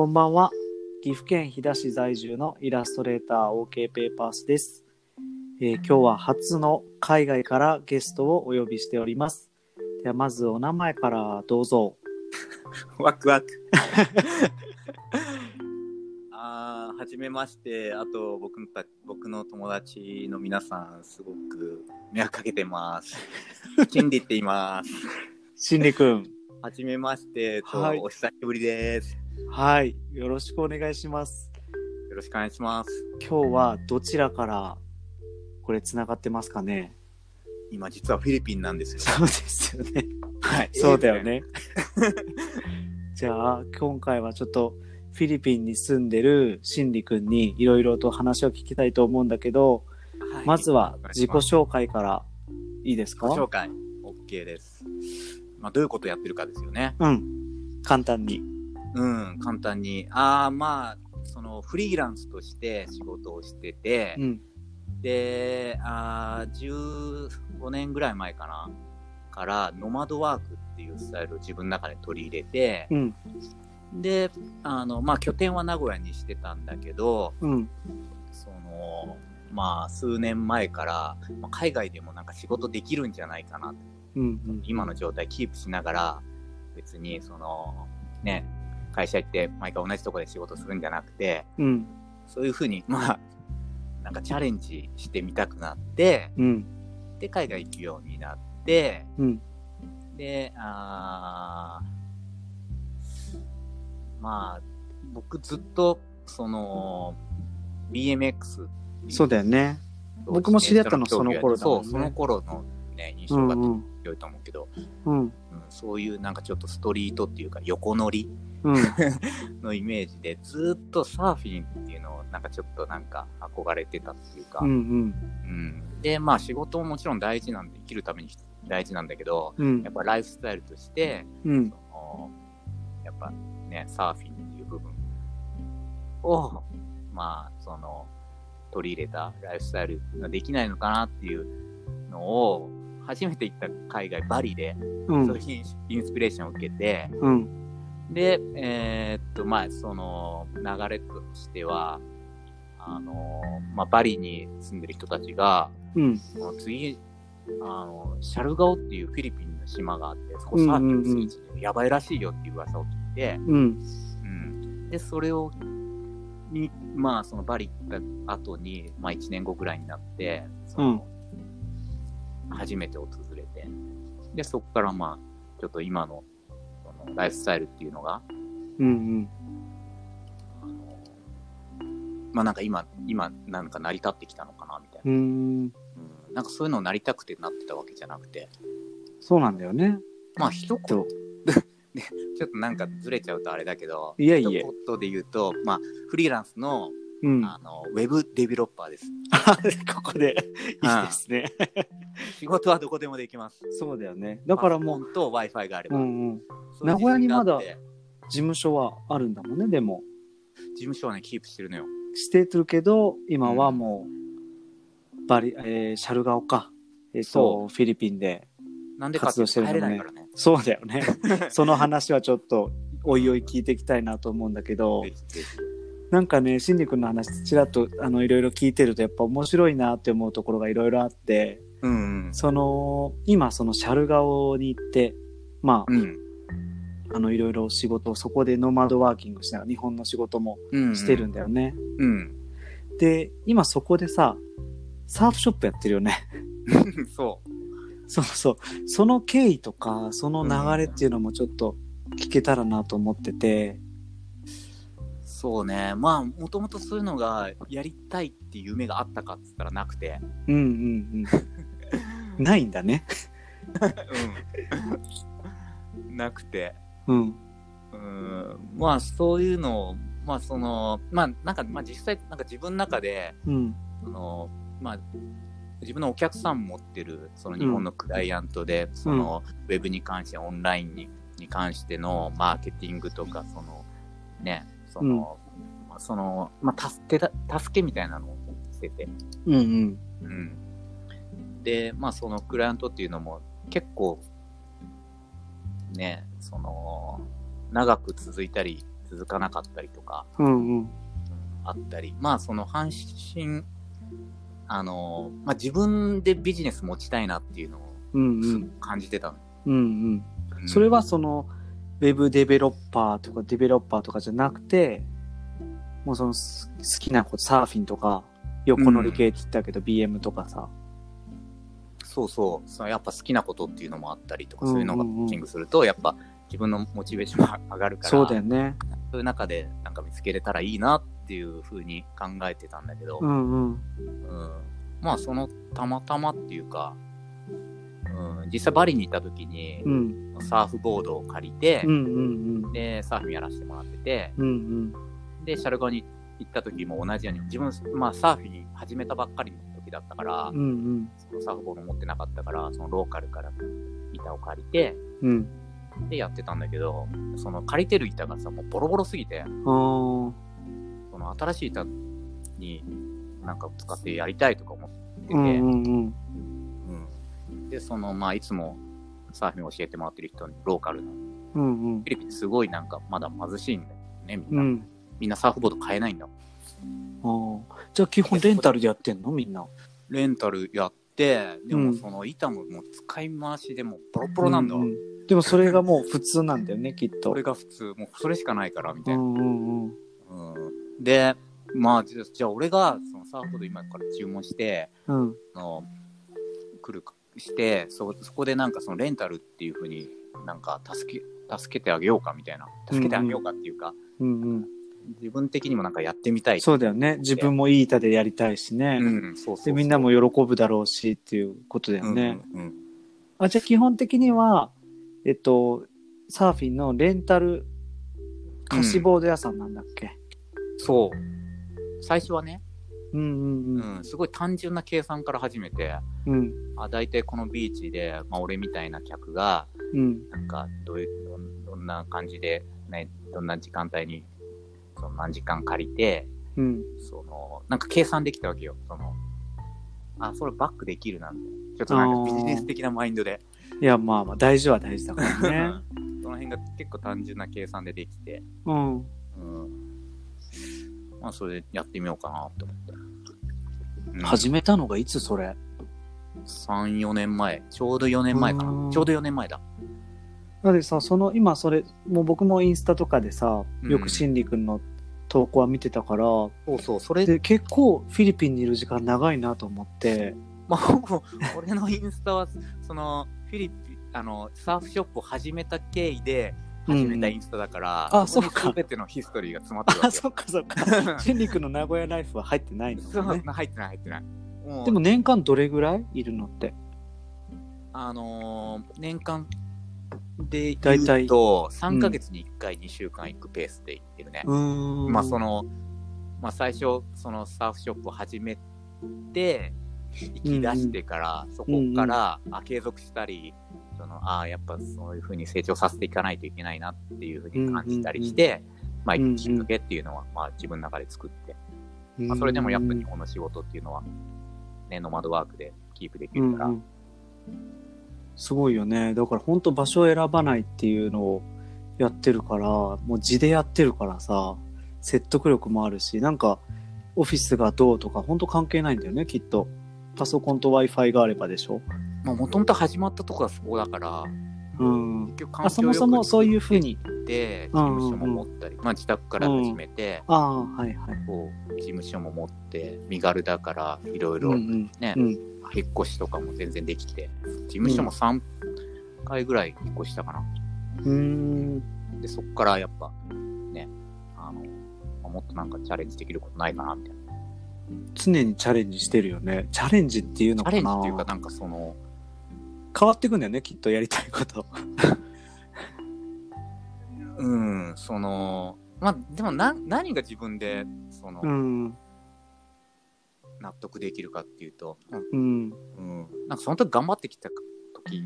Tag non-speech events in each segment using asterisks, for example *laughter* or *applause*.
こんばんは。岐阜県飛騨市在住のイラストレーター OK ペーパースです、えー今日は初の海外からゲストをお呼びしております。ではまずお名前からどうぞ。*laughs* ワクワク。*laughs* あーはじめまして。あと僕のた僕の友達の皆さん、すごく迷惑かけてます。シンディって言います。しんりくん。はじめましてと、はいお久しぶりです。はい。よろしくお願いします。よろしくお願いします。今日はどちらからこれ繋がってますかね？今実はフィリピンなんですよ。そうですよね。はい *laughs* そうだよ。ね。*laughs* じゃあ、今回はちょっとフィリピンに住んでるしんりくんにいろいろと話を聞きたいと思うんだけど、はいまずは自己紹介からいいですか？自己紹介。OK です。まあ、どういうことやってるかですよね。うん。簡単に。うん、簡単に。ああ、まあ、そのフリーランスとして仕事をしてて、うん。で、あー15年ぐらい前かな、から、ノマドワークっていうスタイルを自分の中で取り入れて、うん。で、あの、まあ、拠点は名古屋にしてたんだけど、うん。その、まあ、数年前から、まあ、海外でもなんか仕事できるんじゃないかな。うん。うん。今の状態キープしながら、別に、その、ね、会社行って毎回同じとこで仕事するんじゃなくて、うん。そういうふうに、まあ、なんかチャレンジしてみたくなって、うん。で、海外行くようになって、うん。で、あーまあ、僕ずっと、その、BMX そうだよね。僕も知り合ったのその頃だねそう、その頃のね、印象がうん。うん。強いと思うけど、うん。うんそういうなんかちょっとストリートっていうか横乗りうん。*laughs* のイメージでずっとサーフィンっていうのをなんかちょっとなんか憧れてたっていうか、うん。うん。うんで、まあ仕事ももちろん大事なんで、生きるために大事なんだけど、うんやっ。ぱライフスタイルとして、うん。そのやっぱね、サーフィンっていう部分を、まあ、その、取り入れたライフスタイルができないのかなっていうのを、初めて行った海外、バリで、うん。そういうインスピレーションを受けて、うん。で、えーっと、まあ、その流れとしては、あの、まあ、バリに住んでる人たちが、うん。次、あの、シャルガオっていうフィリピンの島があって、そこサーやばいらしいよっていう噂を聞いて、うん。うん。で、それを、に、まあ、そのバリ行った後に、まあ、1年後ぐらいになって、その、初めて訪れて、で、そこからまあ、ちょっと今のライフスタイルっていうのが、うん。あの、まあなんか今、今なんか成り立ってきたのかなみたいな。うん。うん。なんかそういうのをなりたくてなってたわけじゃなくて、そうなんだよね。まあ一言、と。*laughs* ちょっとなんかずれちゃうとあれだけど、いえいえ一言で言うと、まあフリーランスの、うん。あの、ウェブデベロッパーです。あ *laughs* ここでいいですね。*laughs* 仕事はどこでもできます。そうだよね。だからもう、と Wi-Fi があれば。うんうん。名古屋にまだ事務所はあるんだもんね、でも。事務所はね、キープしてるのよ。してるけど、今はもう、バリ、えー、シャルガオか。えっ、そと、フィリピンで。活動してるのもねれないからね。そうだよね。*laughs* その話はちょっと、おいおい聞いていきたいなと思うんだけどなんかね、しんりくんの話、ちらっと、あの、いろいろ聞いてると、やっぱ面白いなって思うところがいろいろあって、うんうん。その、今、そのシャルガオに行って、まあ、うん。あの、いろいろ仕事をそこでノマドワーキングしながら、日本の仕事もうん。してるんだよね。うん。で、今そこでさ、サーフショップやってるよね。*laughs* そう。そうそう。その経緯とか、その流れっていうのもちょっと聞けたらなと思ってて。そうね。まあ、もともとそういうのがやりたいっていう夢があったかっつったらなくて。うんうんうん。*laughs* ないんだね。うん。なくて。うん。うん。まあ、そういうのを、まあ、その、まあ、なんか、まあ、実際、なんか自分の中で、うん。その、まあ、自分のお客さん持ってる、その日本のクライアントで、その、ウェブに関して、オンラインにに関してのマーケティングとか、その、ね、その、まあその、まあ、助けだ、助けみたいなのをしてて、うんうん。うん。で、まあ、そのクライアントっていうのも結構、ね、その、長く続いたり続かなかったりとか、うんうん。あったり、まあその阪神、あの、まあ自分でビジネス持ちたいなっていうのをうんうん。感じてたの。うんうん。うんそれはその、ウェブデベロッパーとかデベロッパーとかじゃなくて、もうそのす好きなこと、サーフィンとか、横乗り系って言ったけど、BM とかさ。そうそう、そのやっぱ好きなことっていうのもあったりとか、そういうのがピッチングすると、やっぱ自分のモチベーションが上がるから、そうだよね。そういう中でなんか見つけれたらいいなっていうふうに考えてたんだけど、うんうん。うんまあそのたまたまっていうか、うん、実際バリに行った時にう、ん。サーフボードを借りて、うんうんで、サーフィンやらせてもらってて、うん。うんで、シャルガに行った時も同じように、自分、まあサーフィン始めたばっかりの時だったから、うん。うんそのサーフボード持ってなかったから、そのローカルから板を借りて、うん。うん。でやってたんだけど、その借りてる板がさ、もうボロボロすぎて、その新しい板になんか使ってやりたいとか思ってて、うんうんうん。うんで、その、まあ、いつもサーフィン教えてもらってる人に、ローカルの、フうんうん。ィリピンすごいなんかまだ貧しいんだよね、みんな。うん。みんなサーフボード買えないんだ。あーじゃあ基本レンタルでやってんの？みんな。レンタルやって、でうんもその板ももう使い回しでもうボロボロなんだわ。ううでもそれがもう普通なんだよね、きっと。それが普通、もうそれしかないから、みたいな。うんうんうん。うんで、まあ、じゃあじゃあ俺がそのサーフボード今から注文して、うん。あの来るしてそそこでなんかそのレンタルっていうふうになんか助け助けてあげようかみたいな助けてあげようかっていうか、うんうん。自分的にもなんかやってみたいそうだよね。自分もいい板でやりたいしね。うん、そうそうそうで、みんなも喜ぶだろうしっていうことだよね。うんうんあ、じゃあ基本的には、えっと、サーフィンのレンタル貸しボード屋さんなんだっけ、そう最初はね、うん、うんううんんすごい単純な計算から始めてうん。あ大体このビーチで、まあ、俺みたいな客がうん。なんかどういうどんどんな感じで、ね、どんな時間帯にその何時間借りてうん。その、なんか計算できたわけよ。その、あ、それバックできるなんて。ちょっとなんかビジネス的なマインドで。いや、まあまあ、大事は大事だからね。*laughs* その辺が結構単純な計算でできて、うん。うん。まあ、それでやってみようかなって思って。うん、始めたのがいつそれ？3、4年前。ちょうど4年前かうんな。ちょうど4年前だ。だってさ、その、今それ、もう僕もインスタとかでさ、よくシンリ君の投稿は見てたから、そうそう、それで、結構フィリピンにいる時間長いなと思って、まあ、ほ *laughs* ぼ俺のインスタは、その、フィリピン、あの、サーフショップを始めた経緯で、始めたインスタだから、うんあそうか全てのヒストリーが詰まってるわあ。そっかそっか。シンリ君の名古屋ライフは入ってないのそう、ね。入ってない入ってない。でも年間どれぐらいいるのって？あのー年間で大体言うと、3ヶ月に1回2週間行くペースで行ってるね。うーん。まあ、その、まあ、最初、そのサーフショップを始めて、行き出してから、そこから、あ、継続したり、その、ああ、やっぱそういうふうに成長させていかないといけないなっていうふうに感じたりして、まあ、きっかけっていうのは、まあ、自分の中で作って、まあ、それでもやっぱ日本の仕事っていうのは、ね、ノマドワークでキープできるから、うんうんすごいよね。だから本当場所を選ばないっていうのをやってるから、もう地でやってるからさ、説得力もあるし、なんかオフィスがどうとか本当関係ないんだよね、きっと。パソコンと Wi-Fi があればでしょ。まあ、もともと始まったとこはそこだから、うん。結局あそもそもそういうふうに。で、事務所も持ったり、まあ自宅から始めて、ああ、はいはい。こう、事務所も持って、身軽だから、いろいろうんね、うん。引っ越しとかも全然できて、事務所も3回ぐらい引っ越したかな。うん。で、そこからやっぱ、ね、あの、まあもっとなんかチャレンジできることないかな、みたいな。常にチャレンジしてるよね。チャレンジっていうのチャかなレンジっていうか、なんかその、変わっていくんだよね、きっとやりたいこと。*laughs* うん、その、まあ、でもな、何が自分で、その、うん。納得できるかっていうと、うん。うん、なんかその時頑張ってきた時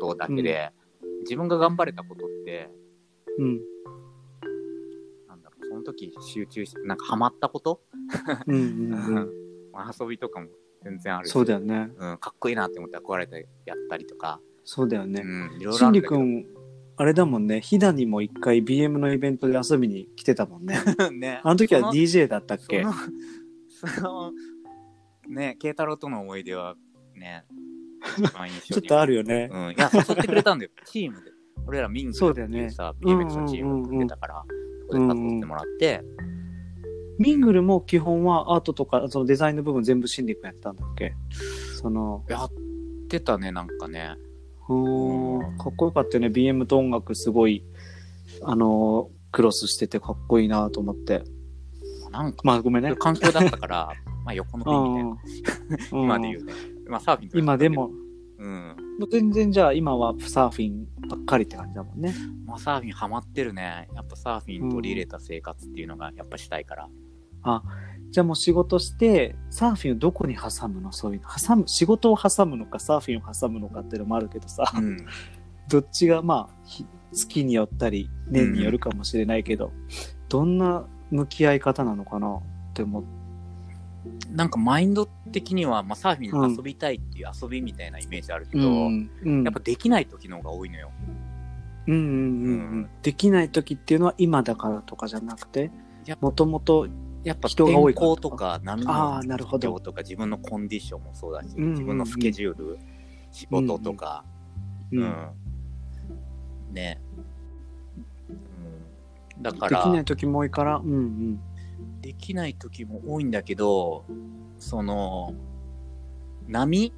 ことだけで、自分が頑張れたことってうん。なんだろうその時集中してなんかハマったこと、うん。うん。*laughs* 遊びとかも全然あるしそうだよね。うん、かっこいいなって思ったら壊れてやったりとか、そうだよね。うん、いろいろあるんだあれだもんね、飛騨にも一回 BM のイベントで遊びに来てたもんね。*laughs* ね。あの時は DJ だったっけ？その、その、ね、慶太郎との思い出は、ね、*laughs* ちょっとあるよね。うん。いや、誘ってくれたんだよ。*laughs* チームで。俺らミングっていうさ、BMX のチームを組んでたから、そこで誘ってもらって、ミングルも基本はアートとか、そのデザインの部分全部シンディ君やってたんだっけ？その、やってたね、なんかね。うーんかっこよかったよね。BM と音楽すごい、あの、クロスしててかっこいいなと思って。なんか、まあごめんね。環境だったから、*laughs* まあ横の国みたいな。うん今で言うね。まあサーフィン今でも、うん。全然じゃあ今はサーフィンばっかりって感じだもんね。まあサーフィンハマってるね。やっぱサーフィン取り入れた生活っていうのがやっぱしたいから。じゃあもう仕事して、サーフィンをどこに挟むの？そういうの。挟む、仕事を挟むのか、サーフィンを挟むのかっていうのもあるけどさ、うん。*laughs* どっちがまあ、ひ月によったり、年によるかもしれないけど、どんな向き合い方なのかな？って思って。なんかマインド的には、まあサーフィン遊びたいっていう遊びみたいなイメージあるけど、うん。うんやっぱできない時の方が多いのよ。うんうんうんうん。できない時っていうのは今だからとかじゃなくてもともと、やっぱ人が多い天候とか波あのあ、なるほど。量とか自分のコンディションもそうだし、うんうんうん自分のスケジュール、仕事とか、ううんん。ね。うん。だかできならい、時も多いから、うんうん。できない時も多いんだけど、その、波？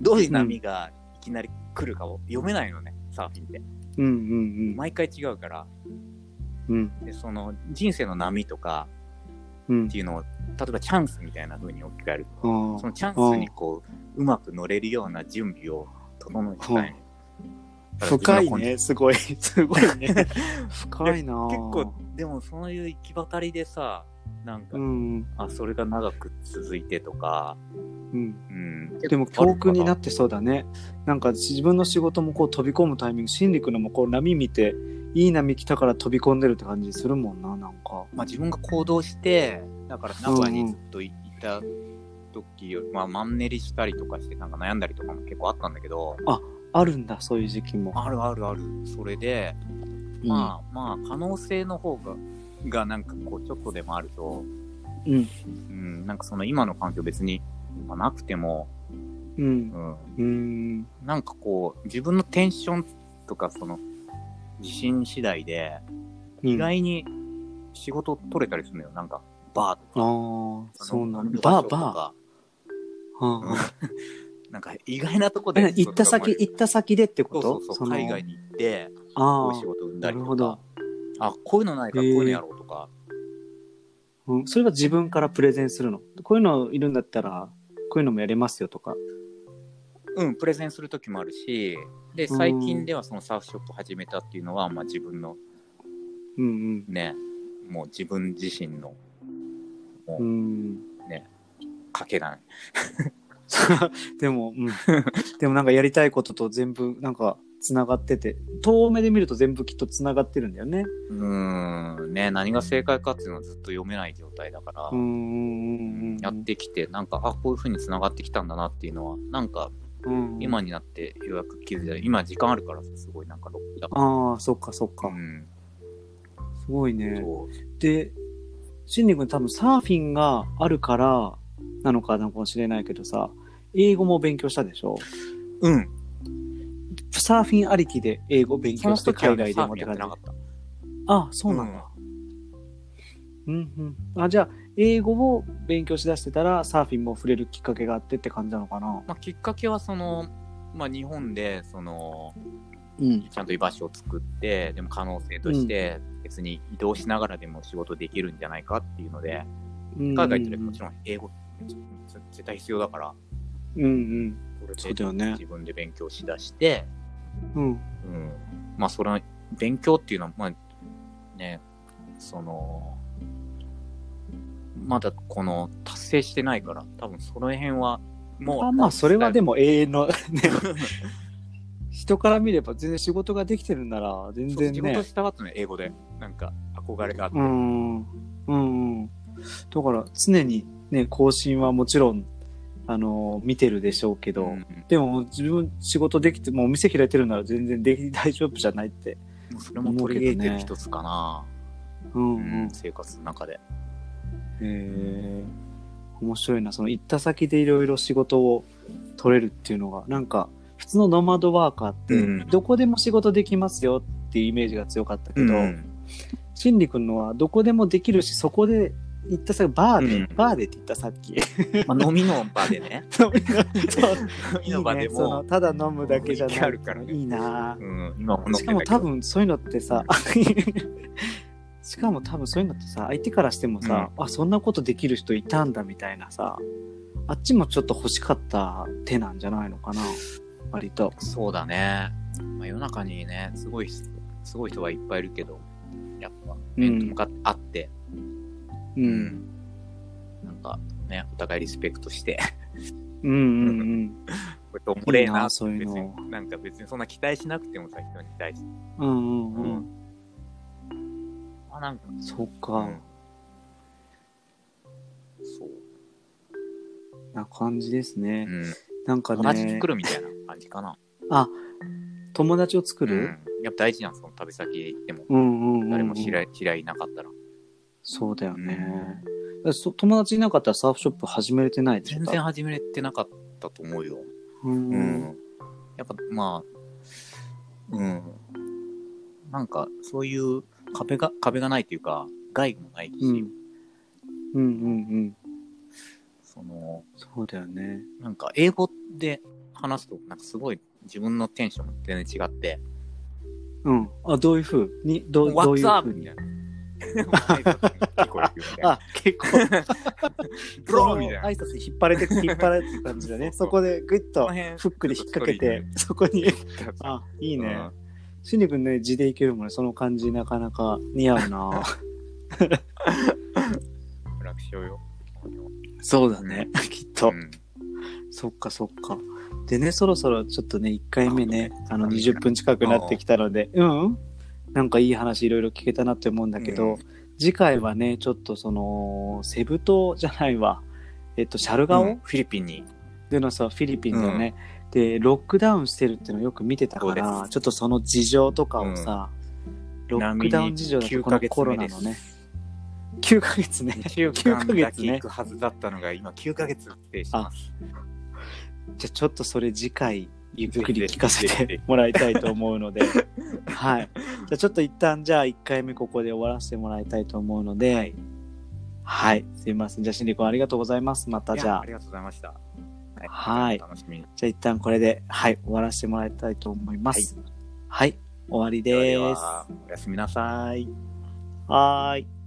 どういう波がいきなり来るかを読めないのね、サーフィンって。うんうん毎回違うから。うん。うん。で、その、人生の波とかうんっていうのを、例えばチャンスみたいな風に置き換えると、そのチャンスにこう、うまく乗れるような準備を整えたいの。深いね、すごい。すごいね。*laughs* 深いなぁ結構、でもそういう行き渡りでさ、なんか、うん。あ、それが長く続いてとか、うん。うん。でも教訓になっってそうだね。なんか自分の仕事もこう飛び込むタイミング、心理くのもこう波見て、いい波来たから飛び込んでるって感じするもんな、なんか。まあ自分が行動して、だから名古屋にずっといた時、まあマンネリしたりとかして、なんか悩んだりとかも結構あったんだけど、あるんだ、そういう時期も。あるあるある。それで、まあまあ可能性の方が、がなんかこうちょっとでもあると、うん。うん、なんかその今の環境別に、まあ、なくても、うん。うん、うん。なんかこう、自分のテンションとか、その、自信次第で、意外に仕事取れたりするのよ。なんか、バーとか。ああ、そうなんだ。バー、バかー。うんうん *laughs* なんか、意外なとこえで。行った先、行った先でってこと？そうそうそう、の海外に行って、こあういう仕事を生んだりとかなるほど。あ、こういうのないから、こういうのやろうとか。あ、うん。それは自分からプレゼンするの？こういうのいるんだったら、こういうのもやれますよとか。うん、プレゼンする時もあるし、で、最近ではそのサーフショップ始めたっていうのは、まあ自分のうんね、もう自分自身の、もうん。うう、ん。賭けだね。でも、うん。でもなんかやりたいことと全部なんか繋がってて、遠目で見ると全部きっと繋がってるんだよね。うーん、ね、何が正解かっていうのはずっと読めない状態だから。やってきて、なんか、あ、こういう風に繋がってきたんだなっていうのは、なんか、うん、今になってようやく気づいた。今時間あるからさ、すごいなんかロックだから。ああ、そっかそっか。うん。すごいね。で、しんに君多分サーフィンがあるからなのかなかもしれないけどさ、英語も勉強したでしょ？うん。サーフィンありきで英語勉強して海外でもって感じやってなか。った。あ、そうなんだ。うんうん。あ、じゃあ、英語を勉強しだしてたら、サーフィンも触れるきっかけがあってって感じなのかな？まあ、きっかけはその、まあ、日本で、その、うん。ちゃんと居場所を作って、でも可能性として、別に移動しながらでも仕事できるんじゃないかっていうので、海海外行ってもちろん英語絶対必要だから、うんうん。それでそうだよね自分で勉強しだして、うん。うん。まあ、それは、勉強っていうのは、まあ、ね、その、まだこの、達成してないから、多分その辺は、もう。あまあ、それはでも、も永遠の、*laughs* ね、人から見れば全然仕事ができてるんなら、全然ね自分と。したかったね、英語で。なんか、憧れがあって。うん。うんうん。だから、常にね、更新はもちろん、あの見てるでしょうけど、うん。でも自分仕事できて、もうお店開いてるなら全然でき大丈夫じゃないってもうそれも取り入れてる一つかな、うんううん。ん、生活の中で。へえ。面白いな。その行った先でいろいろ仕事を取れるっていうのがなんか普通のノマドワーカーってうん。どこでも仕事できますよっていうイメージが強かったけど、うん。しんりくんのはどこでもできるしそこで行った先バーで、うん。バーでって言ったさっき。まあ、飲みの場でね。そ *laughs* う飲みの場でいいねそのも、ただ飲むだけじゃなあるからね。いいな。うん、今も飲んでしかも多分そういうのってさ *laughs* しかも多分そういうのってさ相手からしてもさ、あそんなことできる人いたんだみたいなさあっちもちょっと欲しかった手なんじゃないのかな。割と。そうだね。まあ、世の中にね、すごい、すごい人はいっぱいいるけど、やっぱ、面と向かって会って、うん、なんかね、お互いリスペクトして、うんうんうん。これともれな。なそういう別のに、なんか別にそんな期待しなくてもさ、人に対して。うんうんうん、うん。あ、なんか、そっか、うん。そう。な感じですね、うん。なんかね。同じ作るみたいな感じかな。あ友達を作うん。る、。やっぱ大事なんその旅先へ行っても。うん、うんうんうん。誰も知り合いなかったら。そうだよね、友達いなかったらサーフショップ始めれてない全然始めれてなかったと思うよ。うん。やっぱ、まあ、うん。なんか、そういう壁が、壁がないというか、害もないし、うんうんうんうんその、そうだよねなんか、英語で話すと、なんかすごい自分のテンションも全然違って、うんあどういうふう？にどう What's いうふ up? うに？みたいな。挨拶に聞こえるみたいな。あ結構 *laughs* ブローみたいな。挨拶に引っ張れて引っ張られてる感じだね。そこでグッとフックで引っ掛けてちそこに。*laughs* あ、あいいね。うん。しんりくんね字でいけるもんね。その感じなかなか似合うな。楽勝よ。そうだね。きっと、うん。そっかそっか。でね、そろそろちょっとね、1回目ね、あの、あ20分近くなってきたので、うん？なんかいい話いろいろ聞けたなって思うんだけど、うん。次回はね、ちょっとその、セブ島じゃないわ。えっと、シャルガオ、うん。フィリピンに。でのさ、フィリピンだよね、で、ロックダウンしてるっていうのをよく見てたから、ちょっとその事情とかをさ、ロックダウン事情だとこのコロナのね、9ヶ月ね。2週9ヶ月ねけ行くはずだったのが、今9ヶ月ってしてます。じゃあちょっとそれ次回ゆっくり聞かせてもらいたいと思うので、*laughs* はい。じゃあちょっと一旦じゃあ1回目ここで終わらせてもらいたいと思うので、はい。はい。すいません。じゃあしんりくんありがとうございます。またじゃああり、がとうございました。ははい楽しみに。じゃあ一旦これで、はい、終わらせてもらいたいと思います。はい。終わりではで。ですは、おやすみなさい。はーい。